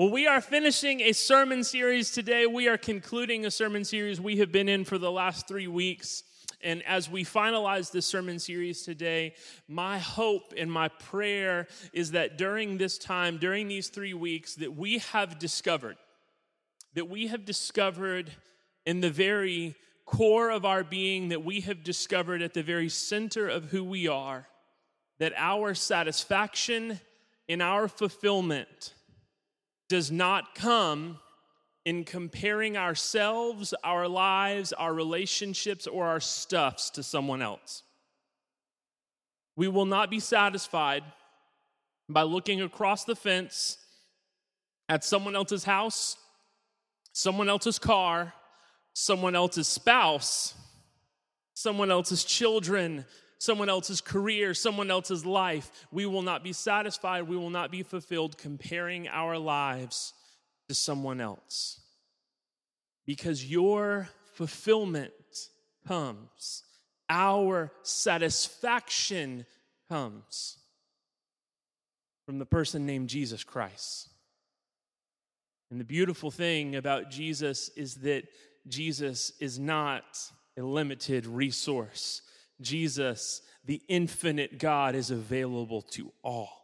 Well, we are finishing a sermon series today. We are concluding a sermon series we have been in for the last three weeks. And as we finalize this sermon series today, my hope and my prayer is that during this time, during these three weeks, that we have discovered, that we have discovered in the very core of our being, that we have discovered at the very center of who we are, that our satisfaction and our fulfillment does not come in comparing ourselves, our lives, our relationships, or our stuffs to someone else. We will not be satisfied by looking across the fence at someone else's house, someone else's car, someone else's spouse, someone else's children, someone else's career, someone else's life. We will not be satisfied. We will not be fulfilled comparing our lives to someone else. Because your fulfillment comes, our satisfaction comes from the person named Jesus Christ. And the beautiful thing about Jesus is that Jesus is not a limited resource. Jesus, the infinite God, is available to all.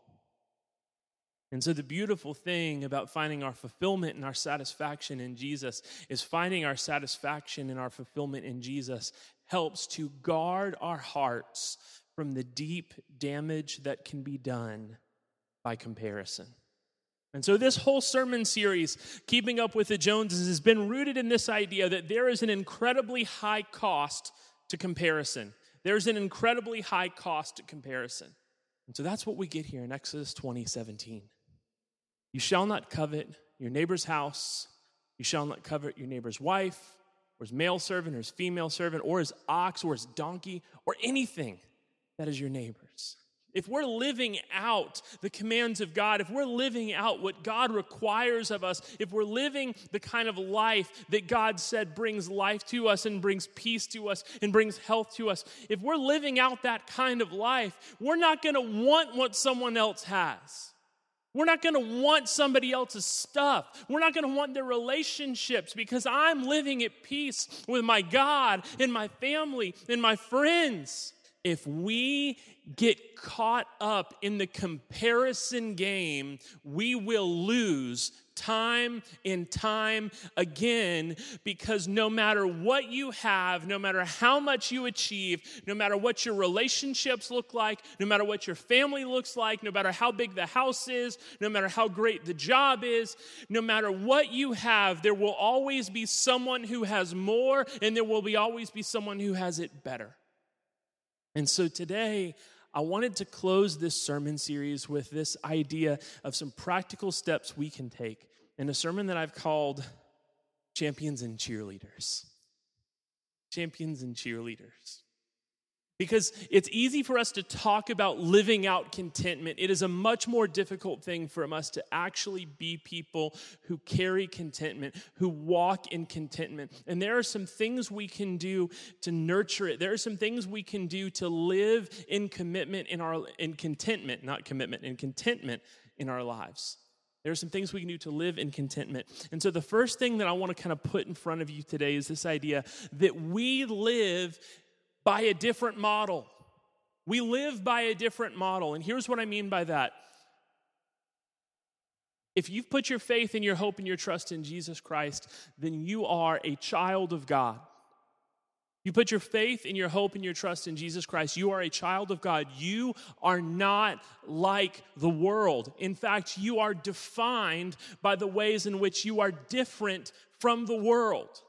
And so, the beautiful thing about finding our fulfillment and our satisfaction in Jesus is finding our satisfaction and our fulfillment in Jesus helps to guard our hearts from the deep damage that can be done by comparison. And so, this whole sermon series, Keeping Up with the Joneses, has been rooted in this idea that there is an incredibly high cost to comparison. There's an incredibly high cost comparison. And so, that's what we get here in Exodus 20 17. You shall not covet your neighbor's house. You shall not covet your neighbor's wife, or his male servant, or his female servant, or his ox, or his donkey, or anything that is your neighbor's. If we're living out the commands of God, if we're living out what God requires of us, if we're living the kind of life that God said brings life to us and brings peace to us and brings health to us, if we're living out that kind of life, we're not going to want what someone else has. We're not going to want somebody else's stuff. We're not going to want their relationships because I'm living at peace with my God and my family and my friends. If we get caught up in the comparison game, we will lose time and time again because no matter what you have, no matter how much you achieve, no matter what your relationships look like, no matter what your family looks like, no matter how big the house is, no matter how great the job is, no matter what you have, there will always be someone who has more and there will be always be someone who has it better. And so today, I wanted to close this sermon series with this idea of some practical steps we can take in a sermon that I've called Champions and Cheerleaders. Champions and Cheerleaders. Because it's easy for us to talk about living out contentment. It is a much more difficult thing for us to actually be people who carry contentment, who walk in contentment. And there are some things we can do to nurture it. There are some things we can do to live in commitment in our in contentment, not commitment, in contentment in our lives. There are some things we can do to live in contentment. And so the first thing that I want to kind of put in front of you today is this idea that we live by a different model. We live by a different model. And here's what I mean by that. If you've put your faith and your hope and your trust in Jesus Christ, then you are a child of God. You put your faith and your hope and your trust in Jesus Christ. You are a child of God. You are not like the world. In fact, you are defined by the ways in which you are different from the world.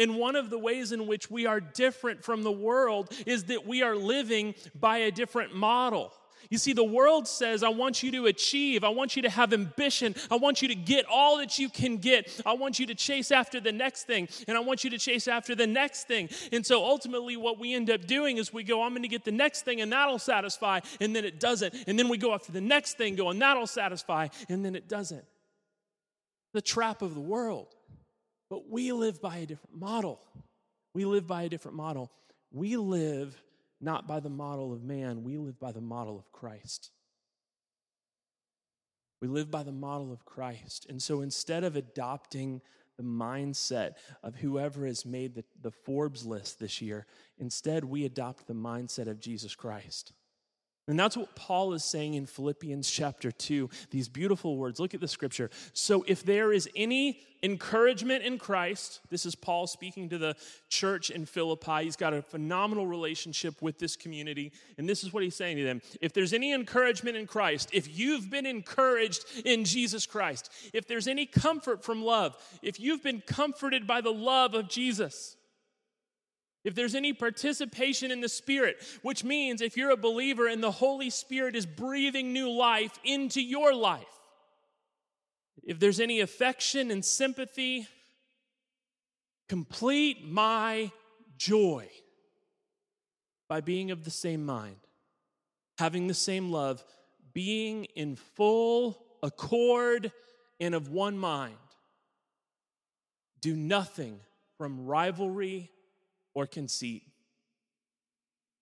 And one of the ways in which we are different from the world is that we are living by a different model. You see, the world says, I want you to achieve. I want you to have ambition. I want you to get all that you can get. I want you to chase after the next thing. And I want you to chase after the next thing. And so ultimately, what we end up doing is we go, I'm going to get the next thing, and that'll satisfy. And then it doesn't. And then we go after the next thing, going, that'll satisfy. And then it doesn't. The trap of the world. But we live by a different model. We live by a different model. We live not by the model of man, we live by the model of Christ. We live by the model of Christ. And so instead of adopting the mindset of whoever has made the, the Forbes list this year, instead we adopt the mindset of Jesus Christ. And that's what Paul is saying in Philippians chapter 2, these beautiful words. Look at the scripture. So, if there is any encouragement in Christ, this is Paul speaking to the church in Philippi. He's got a phenomenal relationship with this community. And this is what he's saying to them If there's any encouragement in Christ, if you've been encouraged in Jesus Christ, if there's any comfort from love, if you've been comforted by the love of Jesus, if there's any participation in the Spirit, which means if you're a believer and the Holy Spirit is breathing new life into your life, if there's any affection and sympathy, complete my joy by being of the same mind, having the same love, being in full accord and of one mind. Do nothing from rivalry or conceit.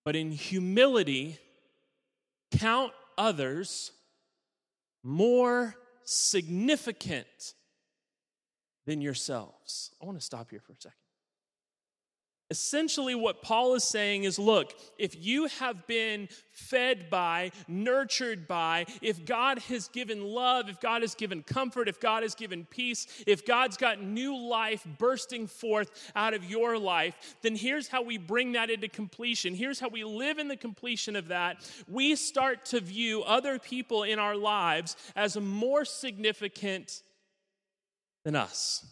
But in humility, count others more significant than yourselves. I want to stop here for a second. Essentially, what Paul is saying is look, if you have been fed by, nurtured by, if God has given love, if God has given comfort, if God has given peace, if God's got new life bursting forth out of your life, then here's how we bring that into completion. Here's how we live in the completion of that. We start to view other people in our lives as more significant than us.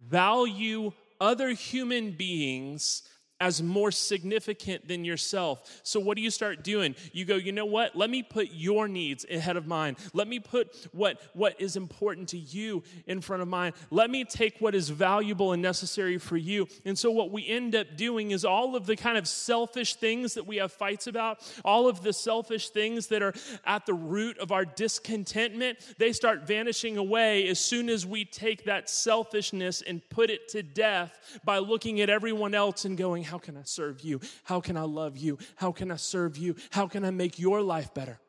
Value other human beings as more significant than yourself. So, what do you start doing? You go, you know what? Let me put your needs ahead of mine. Let me put what, what is important to you in front of mine. Let me take what is valuable and necessary for you. And so, what we end up doing is all of the kind of selfish things that we have fights about, all of the selfish things that are at the root of our discontentment, they start vanishing away as soon as we take that selfishness and put it to death by looking at everyone else and going, how can I serve you? How can I love you? How can I serve you? How can I make your life better?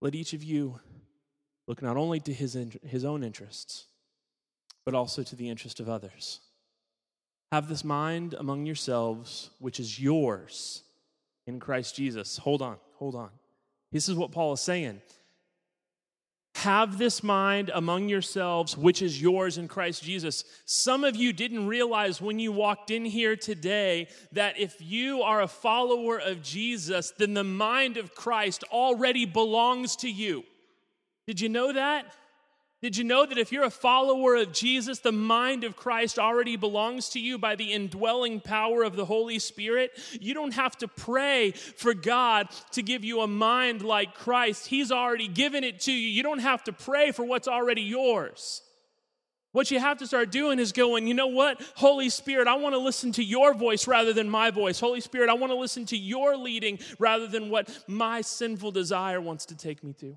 Let each of you look not only to his, his own interests, but also to the interest of others. Have this mind among yourselves, which is yours in Christ Jesus. Hold on, hold on. This is what Paul is saying. Have this mind among yourselves, which is yours in Christ Jesus. Some of you didn't realize when you walked in here today that if you are a follower of Jesus, then the mind of Christ already belongs to you. Did you know that? Did you know that if you're a follower of Jesus, the mind of Christ already belongs to you by the indwelling power of the Holy Spirit? You don't have to pray for God to give you a mind like Christ. He's already given it to you. You don't have to pray for what's already yours. What you have to start doing is going, you know what? Holy Spirit, I want to listen to your voice rather than my voice. Holy Spirit, I want to listen to your leading rather than what my sinful desire wants to take me to.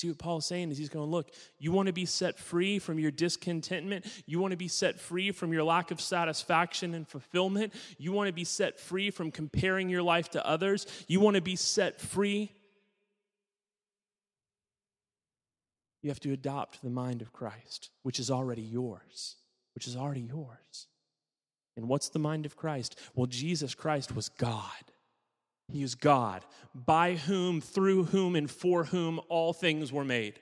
See what Paul's saying is he's going, look, you want to be set free from your discontentment. You want to be set free from your lack of satisfaction and fulfillment. You want to be set free from comparing your life to others. You want to be set free. You have to adopt the mind of Christ, which is already yours, which is already yours. And what's the mind of Christ? Well, Jesus Christ was God. He is God, by whom, through whom, and for whom all things were made.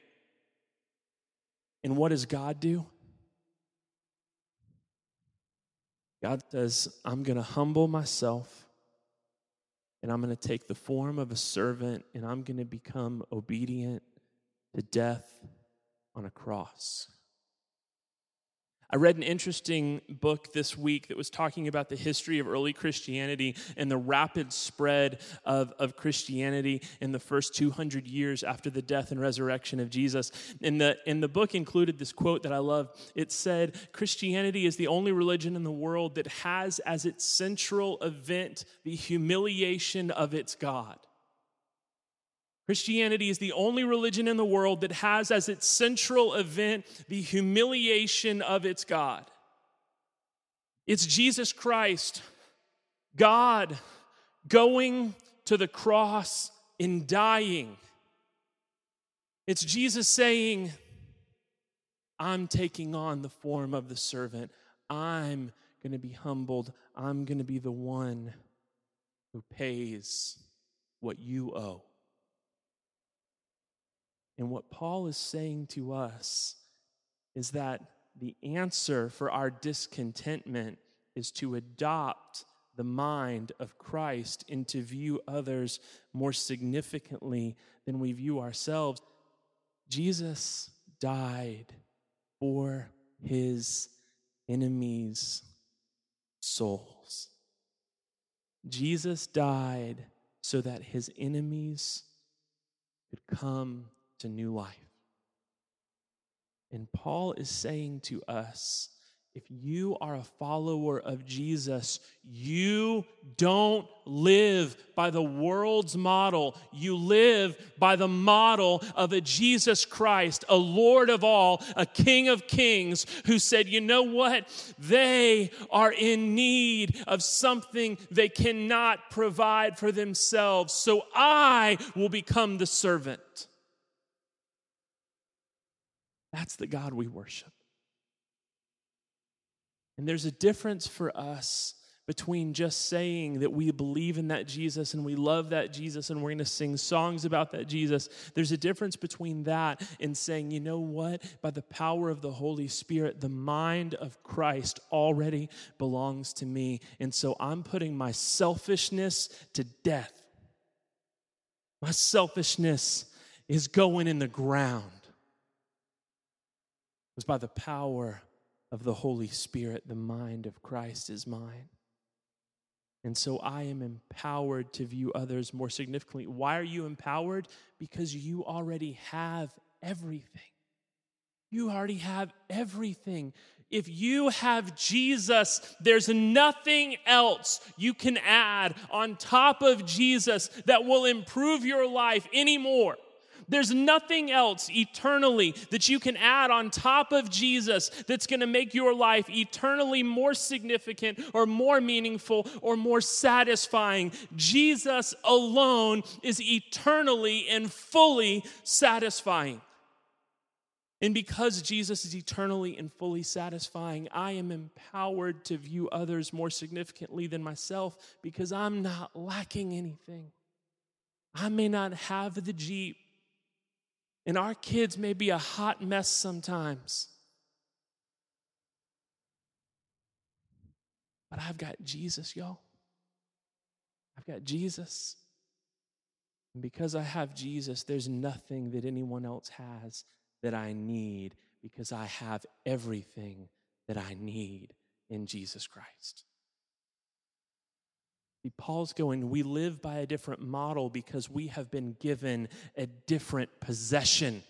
And what does God do? God says, I'm going to humble myself and I'm going to take the form of a servant and I'm going to become obedient to death on a cross. I read an interesting book this week that was talking about the history of early Christianity and the rapid spread of, of Christianity in the first 200 years after the death and resurrection of Jesus. And the, and the book included this quote that I love. It said, Christianity is the only religion in the world that has as its central event the humiliation of its God. Christianity is the only religion in the world that has as its central event the humiliation of its God. It's Jesus Christ, God, going to the cross and dying. It's Jesus saying, I'm taking on the form of the servant. I'm going to be humbled. I'm going to be the one who pays what you owe. And what Paul is saying to us is that the answer for our discontentment is to adopt the mind of Christ and to view others more significantly than we view ourselves. Jesus died for his enemies' souls. Jesus died so that his enemies could come to new life. And Paul is saying to us if you are a follower of Jesus, you don't live by the world's model. You live by the model of a Jesus Christ, a Lord of all, a King of kings, who said, You know what? They are in need of something they cannot provide for themselves. So I will become the servant. That's the God we worship. And there's a difference for us between just saying that we believe in that Jesus and we love that Jesus and we're going to sing songs about that Jesus. There's a difference between that and saying, you know what? By the power of the Holy Spirit, the mind of Christ already belongs to me. And so I'm putting my selfishness to death. My selfishness is going in the ground was by the power of the Holy Spirit, the mind of Christ is mine. And so I am empowered to view others more significantly. Why are you empowered? Because you already have everything. You already have everything. If you have Jesus, there's nothing else you can add on top of Jesus that will improve your life anymore. There's nothing else eternally that you can add on top of Jesus that's going to make your life eternally more significant or more meaningful or more satisfying. Jesus alone is eternally and fully satisfying. And because Jesus is eternally and fully satisfying, I am empowered to view others more significantly than myself because I'm not lacking anything. I may not have the Jeep and our kids may be a hot mess sometimes. But I've got Jesus, y'all. I've got Jesus. And because I have Jesus, there's nothing that anyone else has that I need because I have everything that I need in Jesus Christ. See, Paul's going, we live by a different model because we have been given a different possession.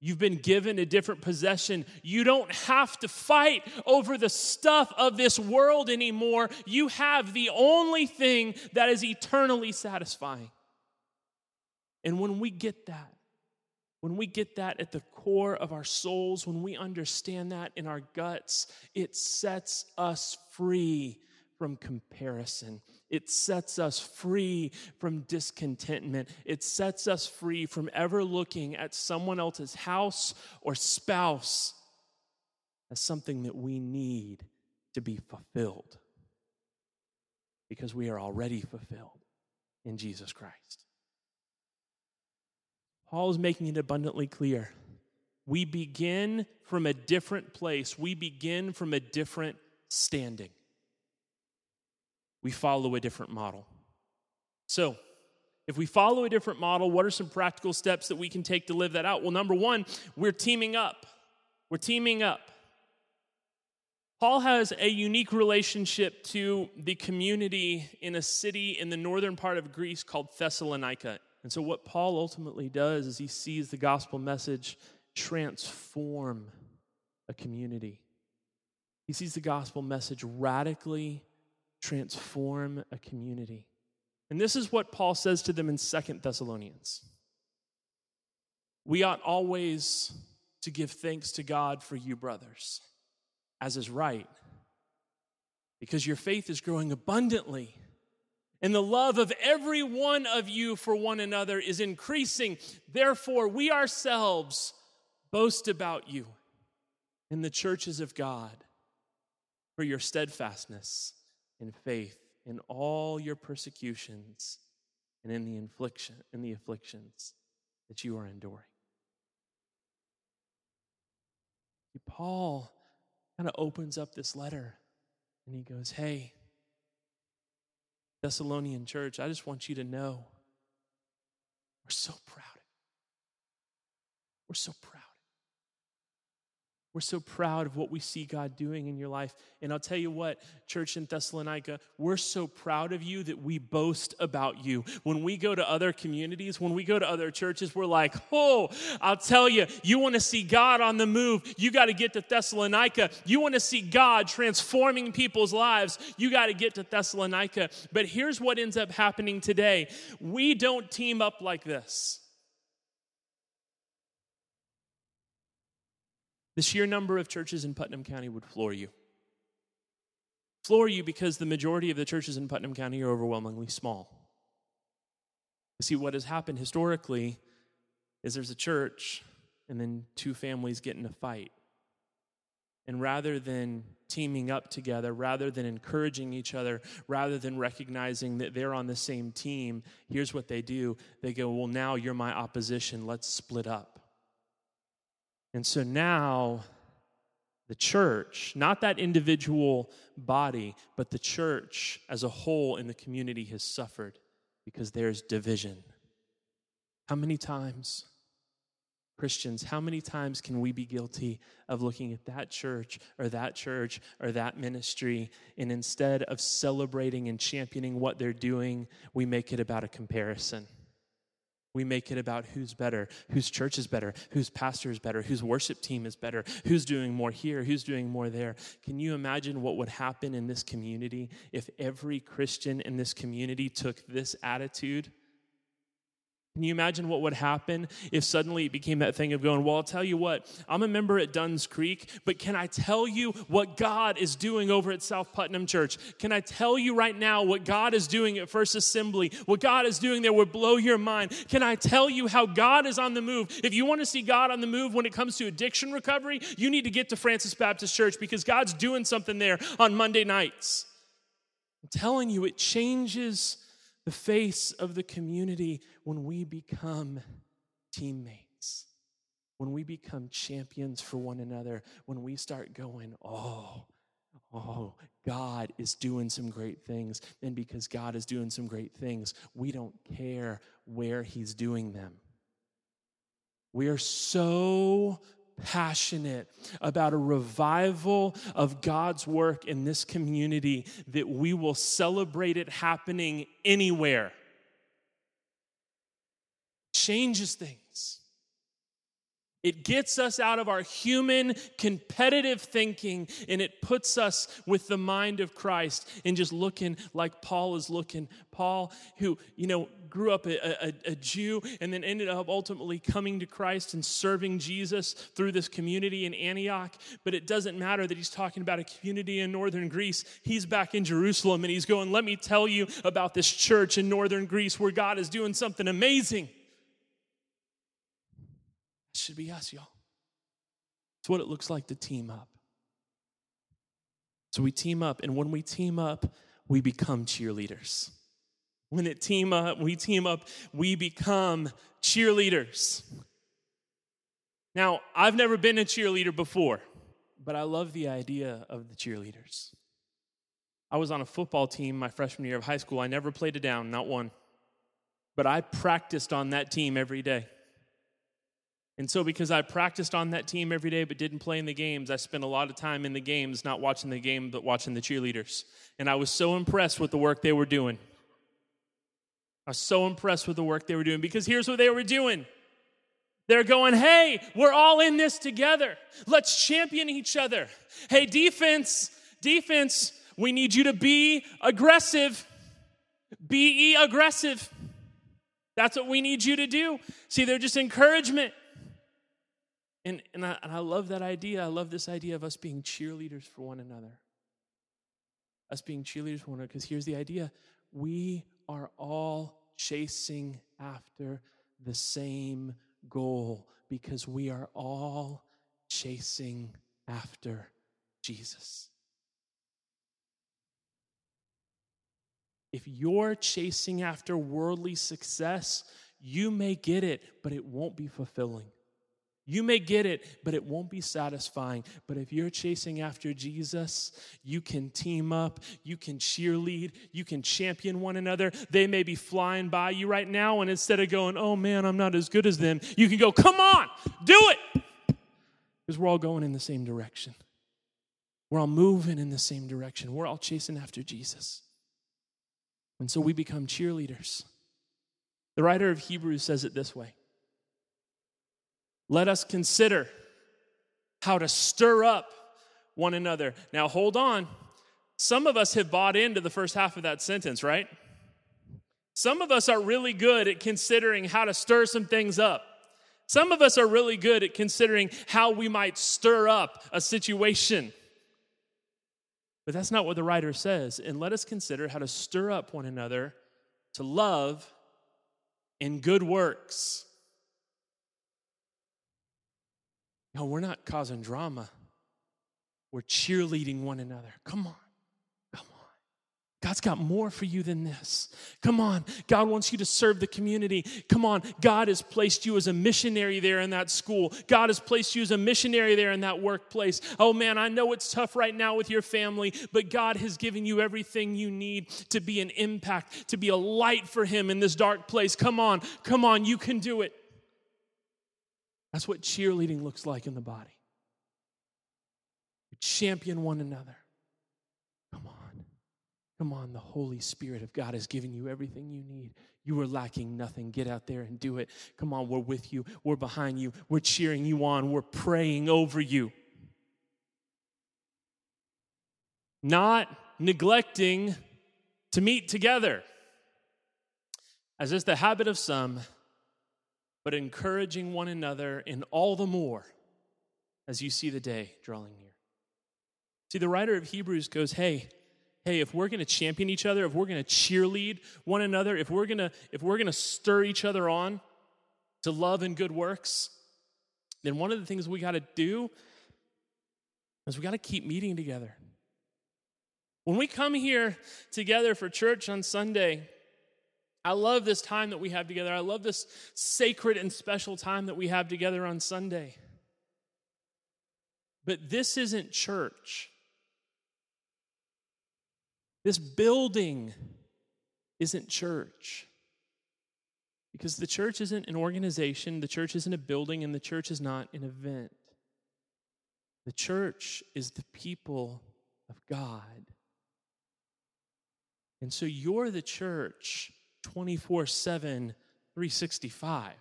You've been given a different possession. You don't have to fight over the stuff of this world anymore. You have the only thing that is eternally satisfying. And when we get that, when we get that at the core of our souls, when we understand that in our guts, it sets us free from comparison. It sets us free from discontentment. It sets us free from ever looking at someone else's house or spouse as something that we need to be fulfilled because we are already fulfilled in Jesus Christ. Paul is making it abundantly clear. We begin from a different place, we begin from a different standing we follow a different model. So, if we follow a different model, what are some practical steps that we can take to live that out? Well, number one, we're teaming up. We're teaming up. Paul has a unique relationship to the community in a city in the northern part of Greece called Thessalonica. And so, what Paul ultimately does is he sees the gospel message transform a community. He sees the gospel message radically transform a community. And this is what Paul says to them in Second Thessalonians. We ought always to give thanks to God for you, brothers as is right, because your faith is growing abundantly. And the love of every one of you for one another is increasing. Therefore, we ourselves boast about you in the churches of God for your steadfastness in faith in all your persecutions and in the affliction in the afflictions that you are enduring. Paul kind of opens up this letter and he goes, Hey, Thessalonian church, I just want you to know we're so proud. We're so proud. We're so proud of what we see God doing in your life. And I'll tell you what, church in Thessalonica, we're so proud of you that we boast about you. When we go to other communities, when we go to other churches, we're like, oh, I'll tell you, you want to see God on the move, you got to get to Thessalonica. You want to see God transforming people's lives, you got to get to Thessalonica. But here's what ends up happening today we don't team up like this. The sheer number of churches in Putnam County would floor you. Floor you because the majority of the churches in Putnam County are overwhelmingly small. You see, what has happened historically is there's a church and then two families get in a fight. And rather than teaming up together, rather than encouraging each other, rather than recognizing that they're on the same team, here's what they do they go, Well, now you're my opposition. Let's split up. And so now, the church, not that individual body, but the church as a whole in the community has suffered because there's division. How many times, Christians, how many times can we be guilty of looking at that church or that church or that ministry, and instead of celebrating and championing what they're doing, we make it about a comparison? We make it about who's better, whose church is better, whose pastor is better, whose worship team is better, who's doing more here, who's doing more there. Can you imagine what would happen in this community if every Christian in this community took this attitude? Can you imagine what would happen if suddenly it became that thing of going, Well, I'll tell you what, I'm a member at Dunn's Creek, but can I tell you what God is doing over at South Putnam Church? Can I tell you right now what God is doing at First Assembly? What God is doing there would blow your mind. Can I tell you how God is on the move? If you want to see God on the move when it comes to addiction recovery, you need to get to Francis Baptist Church because God's doing something there on Monday nights. I'm telling you, it changes the face of the community when we become teammates, when we become champions for one another, when we start going, oh, oh, God is doing some great things. And because God is doing some great things, we don't care where He's doing them. We are so passionate about a revival of God's work in this community that we will celebrate it happening anywhere. Changes things. It gets us out of our human competitive thinking and it puts us with the mind of Christ and just looking like Paul is looking. Paul, who, you know, grew up a, a, a, Jew and then ended up ultimately coming to Christ and serving Jesus through this community in Antioch. But it doesn't matter that he's talking about a community in northern Greece. He's back in Jerusalem and he's going, Let me tell you about this church in northern Greece where God is doing something amazing should be us, y'all. It's what it looks like to team up. So we team up, and when we team up, we become cheerleaders. When it team up, we team up, we become cheerleaders. Now, I've never been a cheerleader before, but I love the idea of the cheerleaders. I was on a football team my freshman year of high school. I never played it down, not one. But I practiced on that team every day. And so, because I practiced on that team every day but didn't play in the games, I spent a lot of time in the games, not watching the game, but watching the cheerleaders. And I was so impressed with the work they were doing. I was so impressed with the work they were doing because here's what they were doing. They're going, hey, we're all in this together. Let's champion each other. Hey, defense, defense, we need you to be aggressive. Be aggressive. That's what we need you to do. See, they're just encouragement. And, and, I, and I love that idea. I love this idea of us being cheerleaders for one another. Us being cheerleaders for one another. Because here's the idea we are all chasing after the same goal because we are all chasing after Jesus. If you're chasing after worldly success, you may get it, but it won't be fulfilling. You may get it, but it won't be satisfying. But if you're chasing after Jesus, you can team up, you can cheerlead, you can champion one another. They may be flying by you right now, and instead of going, oh man, I'm not as good as them, you can go, come on, do it. Because we're all going in the same direction. We're all moving in the same direction. We're all chasing after Jesus. And so we become cheerleaders. The writer of Hebrews says it this way Let us consider how to stir up one another. Now, hold on. Some of us have bought into the first half of that sentence, right? Some of us are really good at considering how to stir some things up. Some of us are really good at considering how we might stir up a situation. But that's not what the writer says. And let us consider how to stir up one another to love and good works. No, we're not causing drama. We're cheerleading one another. Come on. Come on. God's got more for you than this. Come on. God wants you to serve the community. Come on. God has placed you as a missionary there in that school. God has placed you as a missionary there in that workplace. Oh man, I know it's tough right now with your family, but God has given you everything you need to be an impact, to be a light for Him in this dark place. Come on. Come on. You can do it. That's what cheerleading looks like in the body. We champion one another. Come on, Come on. the Holy Spirit of God has given you everything you need. You are lacking nothing. Get out there and do it. Come on, we're with you. We're behind you. We're cheering you on. We're praying over you. Not neglecting to meet together, as is the habit of some, but encouraging one another in all the more as you see the day drawing near. See, the writer of Hebrews goes, Hey, hey, if we're going to champion each other, if we're going to cheerlead one another, if we're going to if we're going to stir each other on to love and good works, then one of the things we got to do is we got to keep meeting together. When we come here together for church on Sunday, I love this time that we have together. I love this sacred and special time that we have together on Sunday. But this isn't church. This building isn't church. Because the church isn't an organization, the church isn't a building, and the church is not an event. The church is the people of God. And so you're the church 24 7, 365.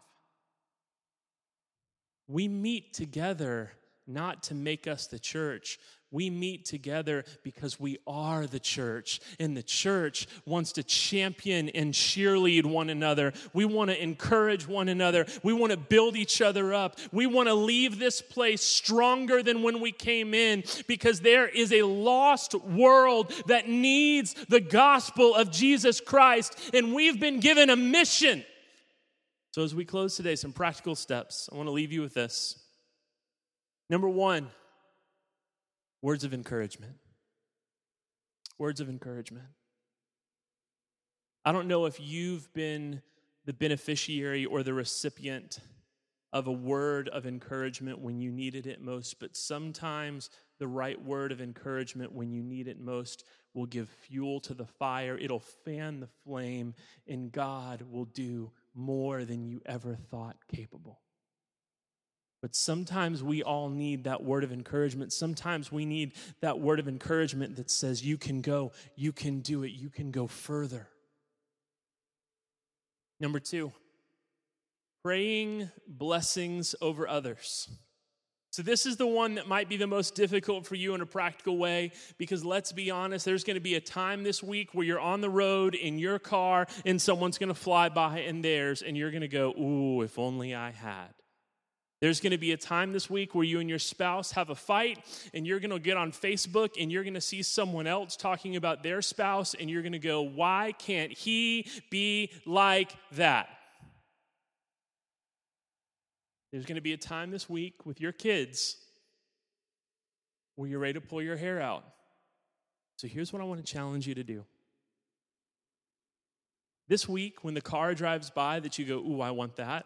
We meet together not to make us the church, we meet together because we are the church, and the church wants to champion and cheerlead one another. We want to encourage one another. We want to build each other up. We want to leave this place stronger than when we came in because there is a lost world that needs the gospel of Jesus Christ, and we've been given a mission. So, as we close today, some practical steps. I want to leave you with this. Number one, Words of encouragement. Words of encouragement. I don't know if you've been the beneficiary or the recipient of a word of encouragement when you needed it most, but sometimes the right word of encouragement when you need it most will give fuel to the fire. It'll fan the flame, and God will do more than you ever thought capable. But sometimes we all need that word of encouragement. Sometimes we need that word of encouragement that says, You can go, you can do it, you can go further. Number two, praying blessings over others. So, this is the one that might be the most difficult for you in a practical way because let's be honest, there's going to be a time this week where you're on the road in your car and someone's going to fly by in theirs and you're going to go, Ooh, if only I had. There's going to be a time this week where you and your spouse have a fight, and you're going to get on Facebook and you're going to see someone else talking about their spouse, and you're going to go, Why can't he be like that? There's going to be a time this week with your kids where you're ready to pull your hair out. So here's what I want to challenge you to do. This week, when the car drives by that you go, Ooh, I want that.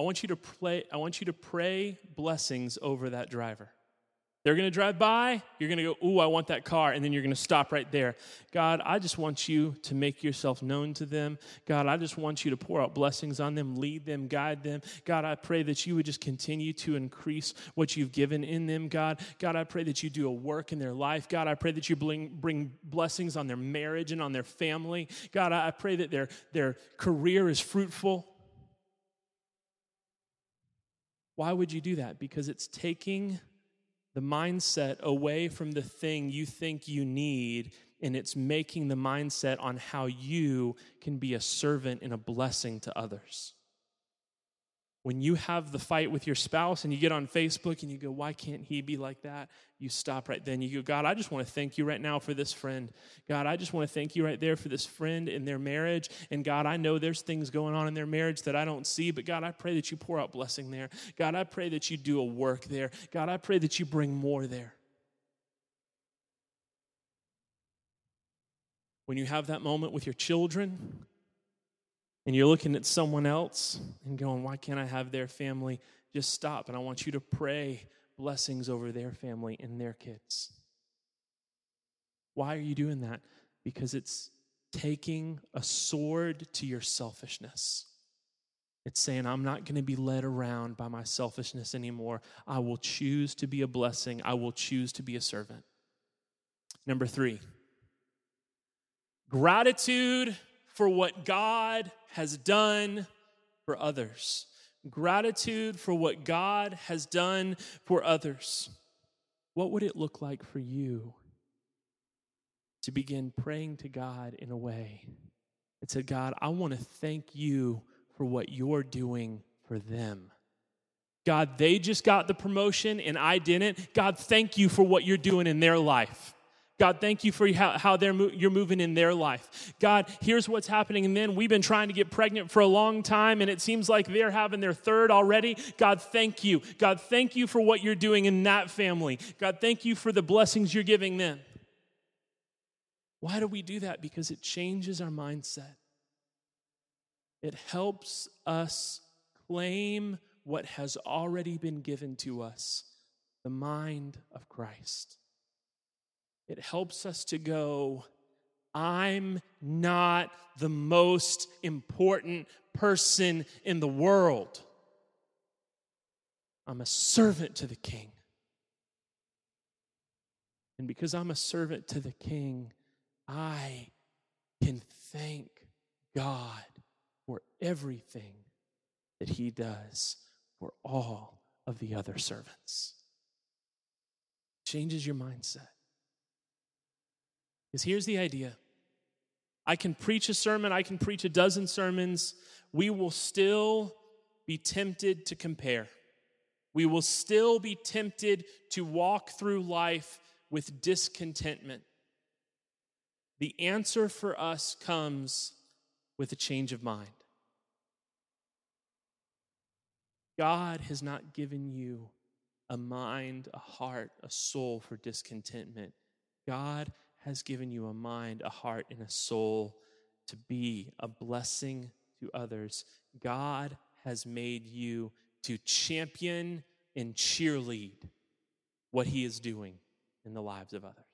I want you to play, I want you to pray blessings over that driver. They're going to drive by. You're going to go, Ooh, I want that car. And then you're going to stop right there. God, I just want you to make yourself known to them. God, I just want you to pour out blessings on them, lead them, guide them. God, I pray that you would just continue to increase what you've given in them, God. God, I pray that you do a work in their life. God, I pray that you bring, bring blessings on their marriage and on their family. God, I pray that their, their career is fruitful. Why would you do that? Because it's taking the mindset away from the thing you think you need, and it's making the mindset on how you can be a servant and a blessing to others. When you have the fight with your spouse and you get on Facebook and you go, Why can't he be like that? You stop right then. You go, God, I just want to thank you right now for this friend. God, I just want to thank you right there for this friend in their marriage. And God, I know there's things going on in their marriage that I don't see, but God, I pray that you pour out blessing there. God, I pray that you do a work there. God, I pray that you bring more there. When you have that moment with your children, and you're looking at someone else and going, Why can't I have their family? Just stop. And I want you to pray blessings over their family and their kids. Why are you doing that? Because it's taking a sword to your selfishness. It's saying, I'm not going to be led around by my selfishness anymore. I will choose to be a blessing. I will choose to be a servant. Number three, gratitude for what God has done for others. Gratitude for what God has done for others. What would it look like for you to begin praying to God in a way that said, God, I want to thank you for what you're doing for them? God, they just got the promotion and I didn't. God, thank you for what you're doing in their life. God, thank you for how, how they're you're moving in their life. God, here's what's happening. And then we've been trying to get pregnant for a long time, and it seems like they're having their third already. God, thank you. God, thank you for what you're doing in that family. God, thank you for the blessings you're giving them. Why do we do that? Because it changes our mindset. It helps us claim what has already been given to us the mind of Christ. It helps us to go, I'm not the most important person in the world. I'm a servant to the king. And because I'm a servant to the king, I can thank God for everything that he does for all of the other servants. Changes your mindset. Because here's the idea I can preach a sermon, I can preach a dozen sermons, we will still be tempted to compare. We will still be tempted to walk through life with discontentment. The answer for us comes with a change of mind. God has not given you a mind, a heart, a soul for discontentment. God has given you a mind, a heart, and a soul to be a blessing to others. God has made you to champion and cheerlead what He is doing in the lives of others.